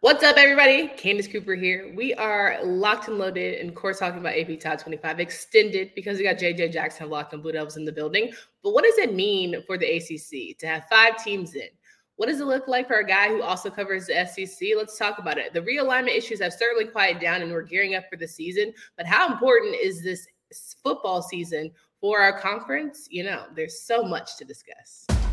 What's up, everybody? Candace Cooper here. We are locked and loaded, and of course, talking about AP Top 25 extended because we got JJ Jackson Locked on Blue Devils in the building. But what does it mean for the ACC to have five teams in? What does it look like for a guy who also covers the SEC? Let's talk about it. The realignment issues have certainly quieted down, and we're gearing up for the season. But how important is this football season for our conference? You know, there's so much to discuss.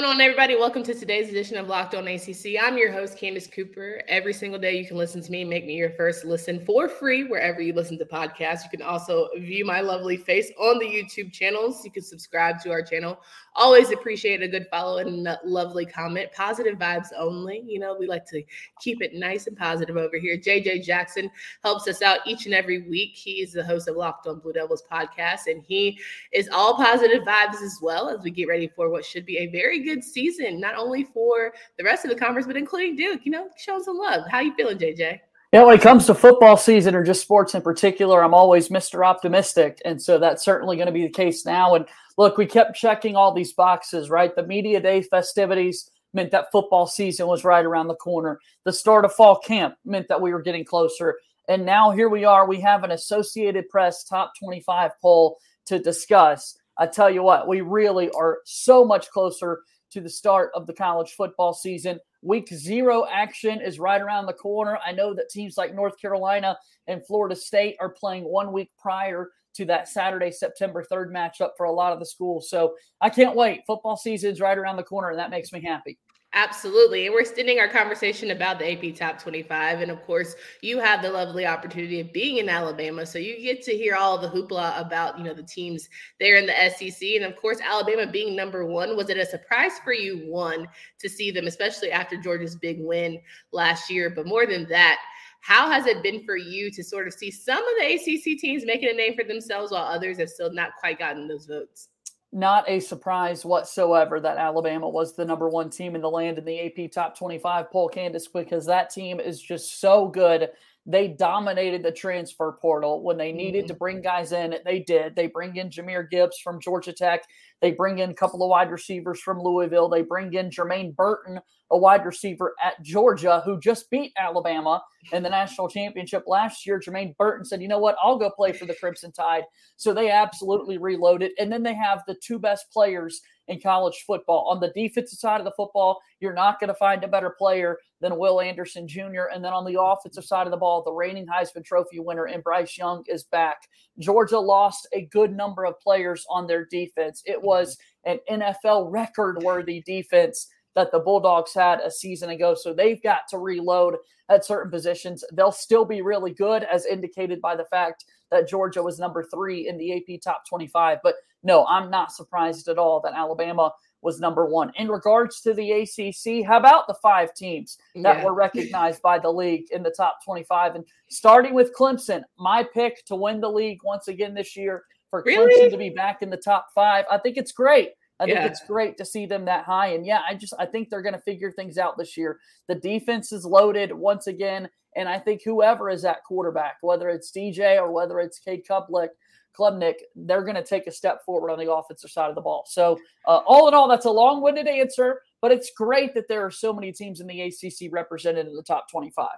Going on, everybody? Welcome to today's edition of Locked On ACC. I'm your host, Candace Cooper. Every single day, you can listen to me, make me your first listen for free wherever you listen to podcasts. You can also view my lovely face on the YouTube channels. You can subscribe to our channel Always appreciate a good follow and a lovely comment. Positive vibes only. You know, we like to keep it nice and positive over here. JJ Jackson helps us out each and every week. He is the host of Locked on Blue Devils podcast, and he is all positive vibes as well as we get ready for what should be a very good season, not only for the rest of the conference, but including Duke. You know, showing some love. How you feeling, JJ? Yeah, when it comes to football season or just sports in particular, I'm always Mr. Optimistic. And so that's certainly going to be the case now. And look, we kept checking all these boxes, right? The media day festivities meant that football season was right around the corner. The start of fall camp meant that we were getting closer. And now here we are. We have an Associated Press top 25 poll to discuss. I tell you what, we really are so much closer to the start of the college football season. Week zero action is right around the corner. I know that teams like North Carolina and Florida State are playing one week prior to that Saturday, September 3rd matchup for a lot of the schools. So I can't wait. Football season's right around the corner, and that makes me happy. Absolutely. And we're extending our conversation about the AP Top 25. And of course, you have the lovely opportunity of being in Alabama. So you get to hear all the hoopla about, you know, the teams there in the SEC. And of course, Alabama being number one. Was it a surprise for you, one, to see them, especially after Georgia's big win last year? But more than that, how has it been for you to sort of see some of the ACC teams making a name for themselves while others have still not quite gotten those votes? Not a surprise whatsoever that Alabama was the number one team in the land in the AP Top 25 poll, Candace, because that team is just so good. They dominated the transfer portal when they needed mm-hmm. to bring guys in. They did. They bring in Jahmyr Gibbs from Georgia Tech. They bring in a couple of wide receivers from Louisville. They bring in Jermaine Burton, a wide receiver at Georgia, who just beat Alabama in the national championship last year. Jermaine Burton said, you know what? I'll go play for the Crimson Tide. So they absolutely reloaded. And then they have the two best players in college football. On the defensive side of the football, you're not going to find a better player than Will Anderson Jr. And then on the offensive side of the ball, the reigning Heisman Trophy winner and Bryce Young is back. Georgia lost a good number of players on their defense. It was an NFL record worthy defense that the Bulldogs had a season ago. So they've got to reload at certain positions. They'll still be really good, as indicated by the fact that Georgia was number three in the AP top 25. But no, I'm not surprised at all that Alabama was number one. In regards to the ACC, how about the five teams that yeah. were recognized by the league in the top 25? And starting with Clemson, my pick to win the league once again this year for really? Clemson to be back in the top five. I think it's great. I think yeah. it's great to see them that high. And yeah, I just I think they're going to figure things out this year. The defense is loaded once again, and I think whoever is at quarterback, whether it's DJ or whether it's Cade Klubnik, Klubnik, they're going to take a step forward on the offensive side of the ball. So uh, all in all, that's a long-winded answer, but it's great that there are so many teams in the ACC represented in the top 25.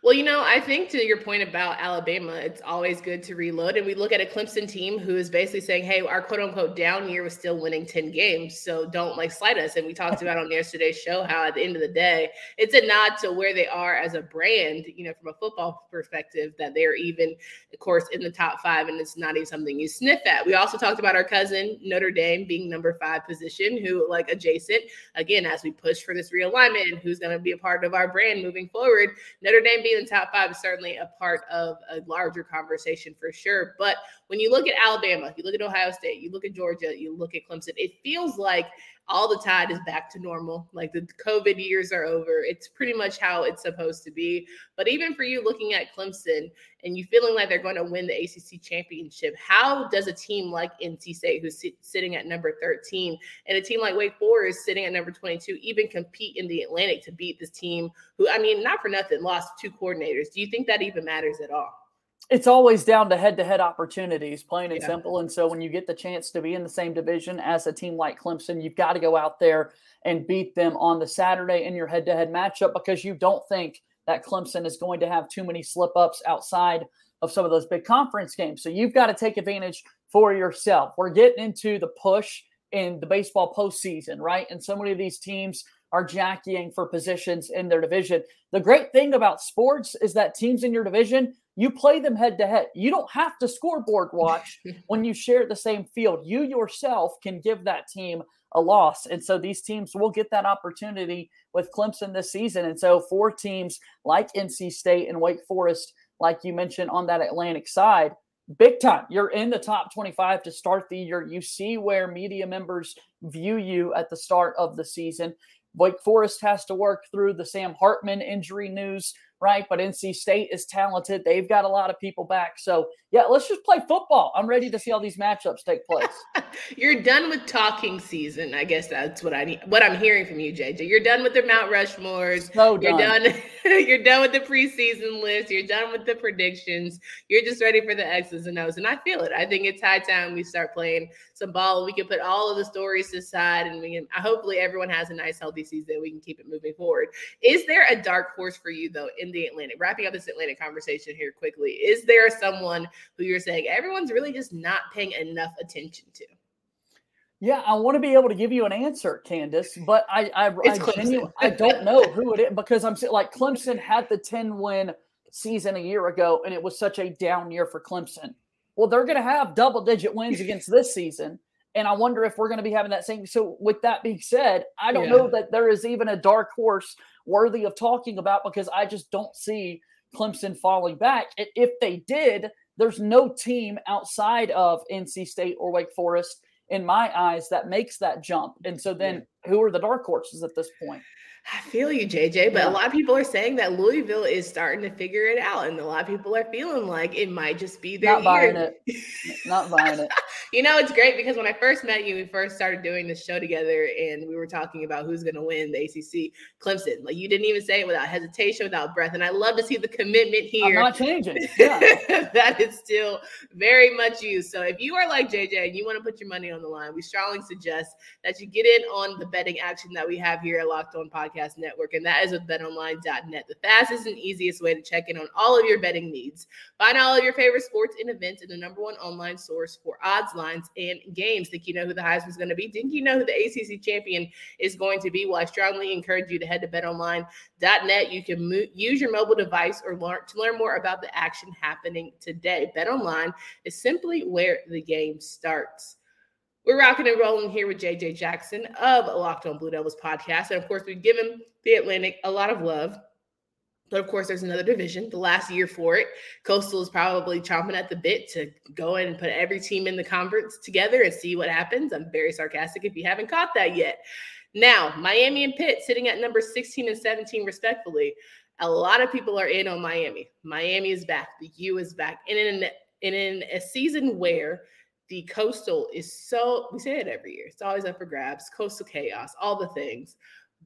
Well, you know, I think to your point about Alabama, it's always good to reload. And we look at a Clemson team who is basically saying, hey, our quote unquote down year was still winning 10 games. So don't like slight us. And we talked about on yesterday's show how at the end of the day, it's a nod to where they are as a brand, you know, from a football perspective, that they're even, of course, in the top five. And it's not even something you sniff at. We also talked about our cousin, Notre Dame, being number five position, who like adjacent, again, as we push for this realignment and who's going to be a part of our brand moving forward. Notre Dame being in the top five is certainly a part of a larger conversation for sure. But when you look at Alabama, you look at Ohio State, you look at Georgia, you look at Clemson, it feels like all the tide is back to normal. Like the COVID years are over. It's pretty much how it's supposed to be. But even for you looking at Clemson, and you feeling like they're going to win the ACC championship, how does a team like NC State, who's sitting at number 13, and a team like Wake Forest sitting at number 22, even compete in the Atlantic to beat this team who, I mean, not for nothing, lost two coordinators? Do you think that even matters at all? It's always down to head to head opportunities, plain and yeah. simple. And so when you get the chance to be in the same division as a team like Clemson, you've got to go out there and beat them on the Saturday in your head to head matchup because you don't think that Clemson is going to have too many slip ups outside of some of those big conference games. So you've got to take advantage for yourself. We're getting into the push in the baseball postseason, right? And so many of these teams are jockeying for positions in their division. The great thing about sports is that teams in your division, you play them head to head. You don't have to scoreboard watch when you share the same field. You yourself can give that team a loss. And so these teams will get that opportunity with Clemson this season. And so four teams like NC State and Wake Forest, like you mentioned on that Atlantic side, big time. You're in the top 25 to start the year. You see where media members view you at the start of the season. Wake Forest has to work through the Sam Hartman injury news right? But NC State is talented. They've got a lot of people back. So, yeah, let's just play football. I'm ready to see all these matchups take place. You're done with talking season. I guess that's what I need. What I'm hearing from you, JJ. You're done with the Mount Rushmores. So done. You're done. you're done with the preseason list. You're done with the predictions. You're just ready for the X's and O's. And I feel it. I think it's high time we start playing some ball. We can put all of the stories aside, and we can. Hopefully, everyone has a nice, healthy season. We can keep it moving forward. Is there a dark horse for you though in the Atlantic? Wrapping up this Atlantic conversation here quickly. Is there someone who you're saying everyone's really just not paying enough attention to? Yeah, I want to be able to give you an answer, Candace, but I I, I, I don't know who it is because I'm like Clemson had the 10 win season a year ago and it was such a down year for Clemson. Well, they're going to have double digit wins against this season. And I wonder if we're going to be having that same. So, with that being said, I don't yeah. know that there is even a dark horse worthy of talking about because I just don't see Clemson falling back. If they did, there's no team outside of NC State or Wake Forest in my eyes that makes that jump. And so then yeah. who are the dark horses at this point? I feel you, JJ, but yeah. a lot of people are saying that Louisville is starting to figure it out, and a lot of people are feeling like it might just be their Not buying it. Not buying it. You know, it's great because when I first met you, we first started doing this show together, and we were talking about who's going to win the ACC. Clemson, like you didn't even say it without hesitation, without breath, and I love to see the commitment here. I'm not changing. Yeah, that is still very much you. So if you are like JJ and you want to put your money on the line, we strongly suggest that you get in on the betting action that we have here at Locked On Podcast Podcast Network, and that is with betonline.net, the fastest and easiest way to check in on all of your betting needs. Find all of your favorite sports and events in the number one online source for odds, lines, and games. Think you know who the Heisman is going to be? Think you know who the ACC champion is going to be? Well, I strongly encourage you to head to betonline.net. You can mo- use your mobile device or learn to learn more about the action happening today. BetOnline is simply where the game starts. We're rocking and rolling here with JJ Jackson of Locked On Blue Devils podcast. And of course, we've given the Atlantic a lot of love. But of course, there's another division, the last year for it. Coastal is probably chomping at the bit to go in and put every team in the conference together and see what happens. I'm very sarcastic if you haven't caught that yet. Now, Miami and Pitt sitting at number 16 and 17, respectfully. A lot of people are in on Miami. Miami is back. The U is back. And in, and in a season where the coastal is so we say it every year it's always up for grabs coastal chaos all the things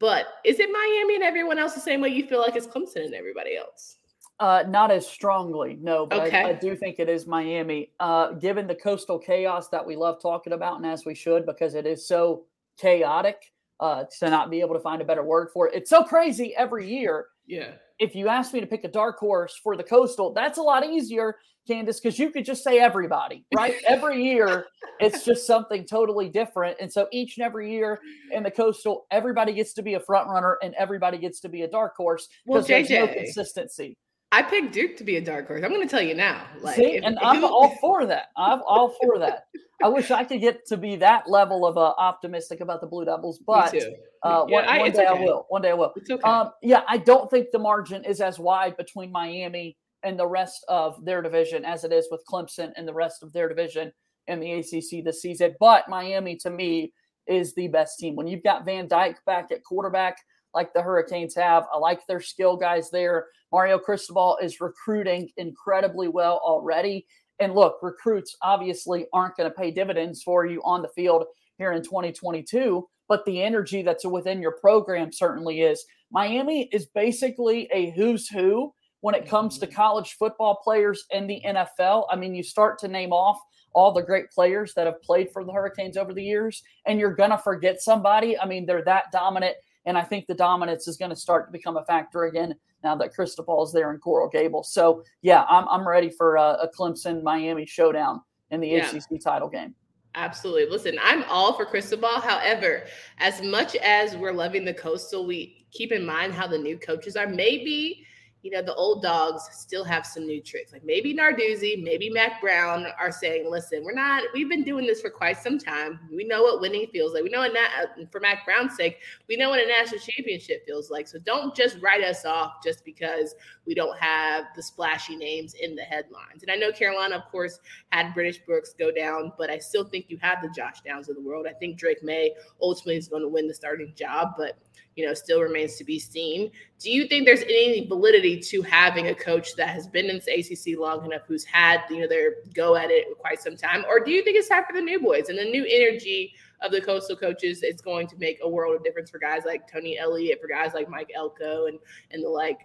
but is it miami and everyone else the same way you feel like it's clemson and everybody else uh, not as strongly, no, but okay. I, I, do think it is Miami. Uh, given the coastal chaos that we love talking about, and as we should, because it is so chaotic, uh, to not be able to find a better word for it. It's so crazy every year. Yeah. If you ask me to pick a dark horse for the coastal, that's a lot easier Candace, because you could just say everybody, right? every year, it's just something totally different. And so each and every year in the coastal, everybody gets to be a front runner and everybody gets to be a dark horse because well, there's no consistency. I picked Duke to be a dark horse. I'm going to tell you now. Like, See, if, and if I'm all for that. I'm all for that. I wish I could get to be that level of uh, optimistic about the Blue Devils, but uh, yeah, one, I, one day okay. I will. One day I will. Okay. Um, yeah, I don't think the margin is as wide between Miami and the rest of their division as it is with Clemson and the rest of their division in the ACC this season. But Miami, to me, is the best team. When you've got Van Dyke back at quarterback, like the Hurricanes have. I like their skill guys there. Mario Cristobal is recruiting incredibly well already. And look, recruits obviously aren't going to pay dividends for you on the field here in 2022, but the energy that's within your program certainly is. Miami is basically a who's who when it comes to mm-hmm. college football players in the NFL. I mean, you start to name off all the great players that have played for the Hurricanes over the years, and you're going to forget somebody. I mean, they're that dominant. And I think the dominance is going to start to become a factor again now that Cristobal is there in Coral Gables. So, yeah, I'm, I'm ready for a, a Clemson Miami showdown in the yeah. ACC title game. Absolutely. Listen, I'm all for Cristobal. However, as much as we're loving the coastal, we keep in mind how the new coaches are. Maybe you know, the old dogs still have some new tricks. Like maybe Narduzzi, maybe Mack Brown are saying, listen, we're not, we've been doing this for quite some time. We know what winning feels like. We know what, na- uh, for Mack Brown's sake, we know what a national championship feels like. So don't just write us off just because we don't have the splashy names in the headlines. And I know Carolina, of course, had British Brooks go down, but I still think you have the Josh Downs of the world. I think Drake Maye ultimately is going to win the starting job, but you know, still remains to be seen. Do you think there's any validity to having a coach that has been in the ACC long enough, who's had you know their go at it quite some time, or do you think it's time for the new boys and the new energy of the coastal coaches is going to make a world of difference for guys like Tony Elliott, for guys like Mike Elko, and and the like?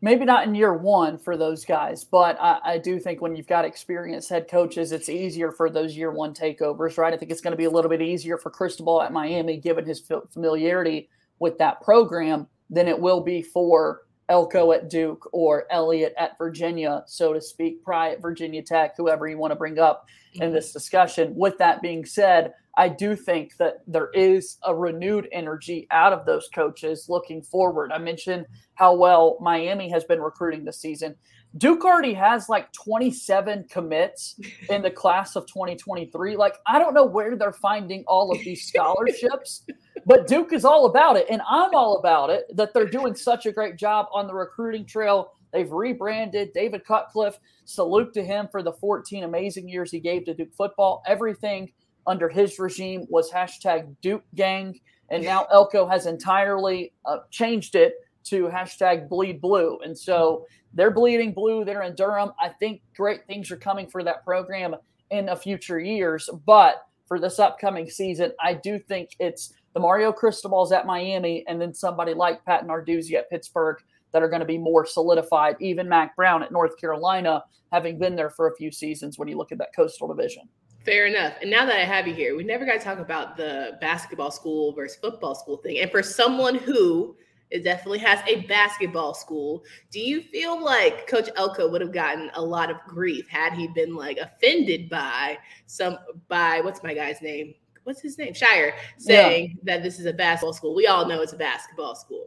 Maybe not in year one for those guys, but I, I do think when you've got experienced head coaches, it's easier for those year one takeovers, right? I think it's going to be a little bit easier for Cristobal at Miami, given his familiarity with that program than it will be for Elko at Duke or Elliott at Virginia, so to speak, Pry at Virginia Tech, whoever you want to bring up in mm-hmm. this discussion. With that being said, I do think that there is a renewed energy out of those coaches looking forward. I mentioned how well Miami has been recruiting this season. Duke already has like 27 commits in the class of 2023. Like, I don't know where they're finding all of these scholarships, but Duke is all about it. And I'm all about it that they're doing such a great job on the recruiting trail. They've rebranded David Cutcliffe. Salute to him for the 14 amazing years he gave to Duke football. Everything under his regime was hashtag Duke Gang. And now Elko has entirely uh, changed it to hashtag bleed blue. And so they're bleeding blue. They're in Durham. I think great things are coming for that program in a future years. But for this upcoming season, I do think it's the Mario Cristobals at Miami and then somebody like Pat Narduzzi at Pittsburgh that are going to be more solidified. Even Mack Brown at North Carolina, having been there for a few seasons when you look at that coastal division. Fair enough. And now that I have you here, we never got to talk about the basketball school versus football school thing. And for someone who it definitely has a basketball school. Do you feel like Coach Elko would have gotten a lot of grief had he been like offended by some by what's my guy's name? What's his name? Scheyer saying yeah. that this is a basketball school. We all know it's a basketball school.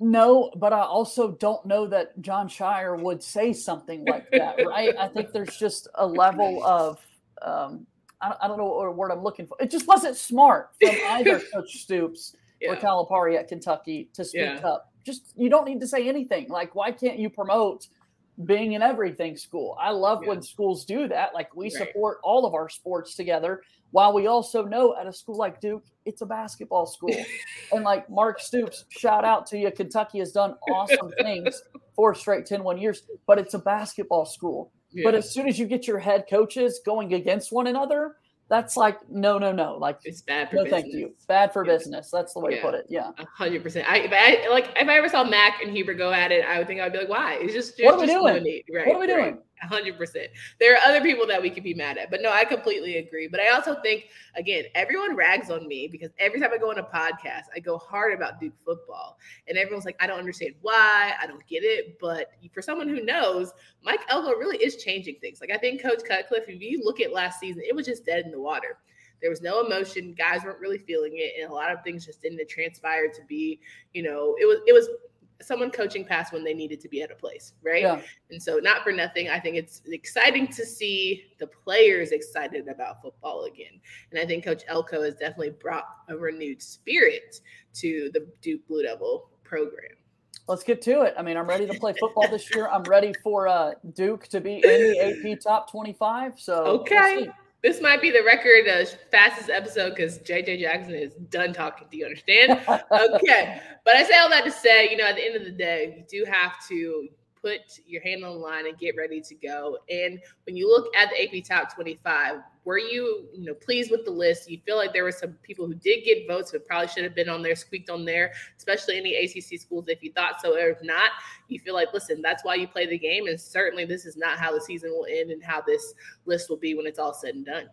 No, but I also don't know that Jon Scheyer would say something like that, right? I think there's just a level of um, I, I don't know what word I'm looking for. It just wasn't smart from either Coach Stoops yeah. or Calipari at Kentucky to speak yeah. up. Just you don't need to say anything. Like, why can't you promote being an everything school? I love yeah. when schools do that. Like, we right. support all of our sports together, while we also know at a school like Duke, it's a basketball school. and like Mark Stoops, shout out to you. Kentucky has done awesome things four straight 10 1 years, but it's a basketball school. Yeah. But as soon as you get your head coaches going against one another, that's like no no no like it's bad for no business. thank you bad for yeah. business that's the way yeah. to put it yeah 100% I, I like if i ever saw Mack and Hubert go at it i would think i would be like why it's just, just what are we doing right what are we right. doing 100%. There are other people that we could be mad at, but no, I completely agree. But I also think, again, everyone rags on me because every time I go on a podcast, I go hard about Duke football. And everyone's like, I don't understand why. I don't get it. But for someone who knows, Mike Elko really is changing things. Like, I think Coach Cutcliffe, if you look at last season, it was just dead in the water. There was no emotion. Guys weren't really feeling it. And a lot of things just didn't transpire to be, you know, it was, it was, someone coaching past when they needed to be at a place, right? Yeah. And so, not for nothing, I think it's exciting to see the players excited about football again. And I think Coach Elko has definitely brought a renewed spirit to the Duke Blue Devil program. Let's get to it. I mean, I'm ready to play football this year. I'm ready for uh, Duke to be in the AP top 25. So, okay. This might be the record uh, fastest episode because JJ Jackson is done talking. Do you understand? okay. But I say all that to say, you know, at the end of the day, you do have to put your hand on the line and get ready to go. And when you look at the AP Top 25, were you, you know, pleased with the list? You feel like there were some people who did get votes, but probably should have been on there, squeaked on there, especially any ACC schools. If you thought so, or if not, you feel like, listen, that's why you play the game. And certainly, this is not how the season will end and how this list will be when it's all said and done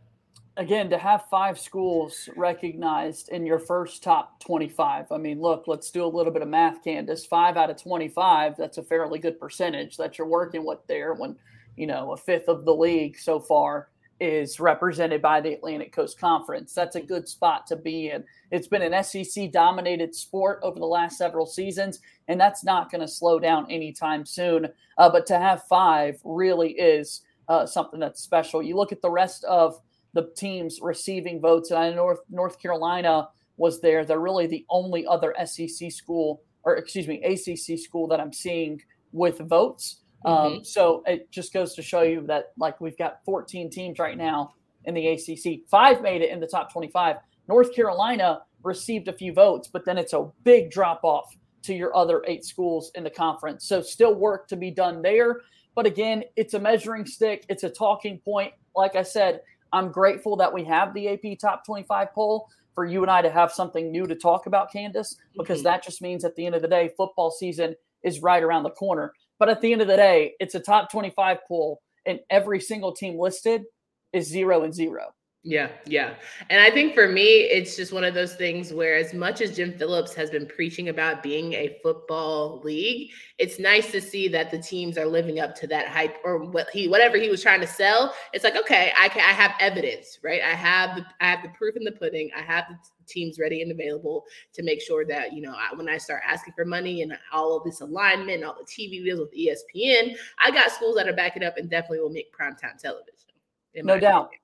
again to have five schools recognized in your first top 25 i mean look let's do a little bit of math candace. Five out of 25 that's a fairly good percentage that you're working with there when you know a fifth of the league so far is represented by the atlantic coast conference. That's a good spot to be in. It's been an sec dominated sport over the last several seasons and that's not going to slow down anytime soon. Uh, but to have five really is uh, something that's special. You look at the rest of the teams receiving votes. And I know North North Carolina was there. They're really the only other SEC school, or excuse me, ACC school that I'm seeing with votes. Um, mm-hmm. Um, so it just goes to show you that like we've got 14 teams right now in the ACC. Five made it in the top 25. North Carolina received a few votes, but then it's a big drop off to your other eight schools in the conference. So still work to be done there. But again, it's a measuring stick. It's a talking point. Like I said, I'm grateful that we have the AP Top 25 poll for you and I to have something new to talk about, Candace, because mm-hmm. that just means at the end of the day, football season is right around the corner. But at the end of the day, it's a top 25 poll, and every single team listed is zero and zero. Yeah, yeah. And I think for me, it's just one of those things where, as much as Jim Phillips has been preaching about being a football league, it's nice to see that the teams are living up to that hype or what he, whatever he was trying to sell. It's like, okay, I can, I have evidence, right? I have the, I have the proof in the pudding. I have the teams ready and available to make sure that you know I, when I start asking for money and all of this alignment, all the TV deals with ESPN, I got schools that are backing up and definitely will make primetime television. No doubt. Opinion.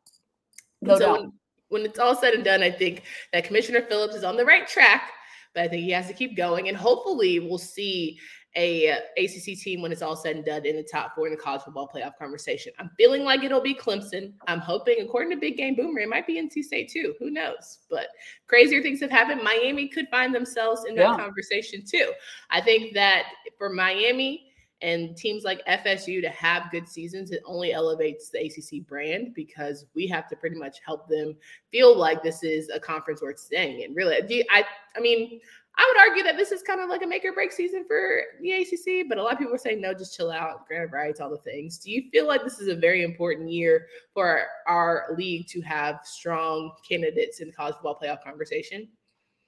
No so when, when it's all said and done, I think that Commissioner Phillips is on the right track, but I think he has to keep going. And hopefully, we'll see a uh, ACC team when it's all said and done in the top four in the college football playoff conversation. I'm feeling like it'll be Clemson. I'm hoping, according to Big Game Boomer, it might be NC State too. Who knows? But crazier things have happened. Miami could find themselves in that yeah. conversation too. I think that for Miami, and teams like FSU to have good seasons, it only elevates the ACC brand because we have to pretty much help them feel like this is a conference worth staying in. Really, I, I mean, I would argue that this is kind of like a make or break season for the ACC, but a lot of people are saying no, just chill out, grant rights, all the things. Do you feel like this is a very important year for our league to have strong candidates in the college football playoff conversation?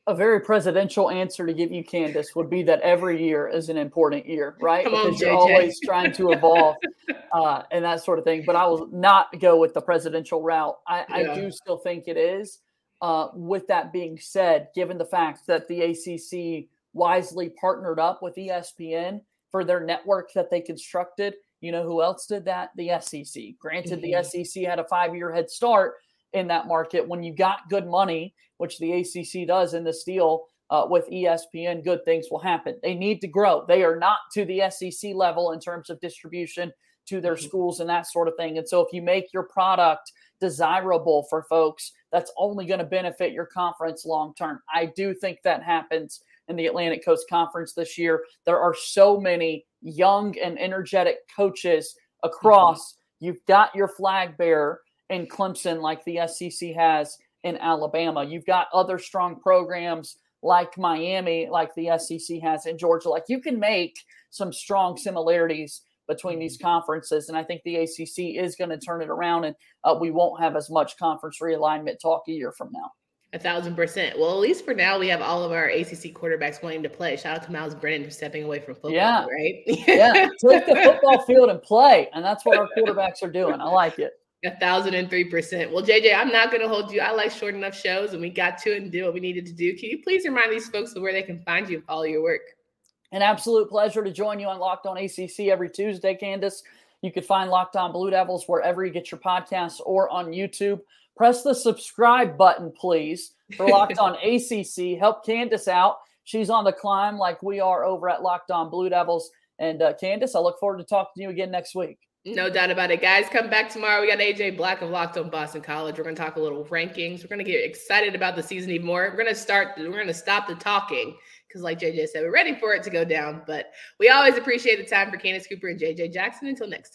A very presidential answer to give you, Candace, would be that every year is an important year, right? Come because on, you're always trying to evolve uh, and that sort of thing. But I will not go with the presidential route. I, yeah. I do still think it is. Uh, with that being said, given the fact that the ACC wisely partnered up with ESPN for their network that they constructed, you know who else did that? The SEC. Granted, mm-hmm. the SEC had a five year head start in that market. When you got good money, which the ACC does in this deal uh, with ESPN, good things will happen. They need to grow. They are not to the SEC level in terms of distribution to their mm-hmm. schools and that sort of thing. And so if you make your product desirable for folks, that's only going to benefit your conference long term. I do think that happens in the Atlantic Coast Conference this year. There are so many young and energetic coaches across. Mm-hmm. You've got your flag bearer in Clemson like the SEC has in Alabama. You've got other strong programs like Miami, like the SEC has in Georgia. Like you can make some strong similarities between these conferences. And I think the ACC is going to turn it around and uh, we won't have as much conference realignment talk a year from now. A thousand percent. Well, at least for now, we have all of our ACC quarterbacks wanting to play. Shout out to Miles Brennan for stepping away from football. Yeah, right. yeah, take the football field and play, and that's what our quarterbacks are doing. I like it. A thousand and three percent. Well, JJ, I'm not going to hold you. I like short enough shows, and we got to it and do what we needed to do. Can you please remind these folks of where they can find you and follow your work? An absolute pleasure to join you on Locked On ACC every Tuesday, Candace. You can find Locked On Blue Devils wherever you get your podcasts or on YouTube. Press the subscribe button, please, for Locked On ACC. Help Candace out. She's on the climb like we are over at Locked On Blue Devils. And uh, Candace, I look forward to talking to you again next week. No doubt about it, guys. Come back tomorrow. We got AJ Black of Locked on Boston College. We're going to talk a little rankings. We're going to get excited about the season even more. We're going to start. We're going to stop the talking because, like JJ said, we're ready for it to go down. But we always appreciate the time for Candace Cooper and JJ Jackson. Until next time.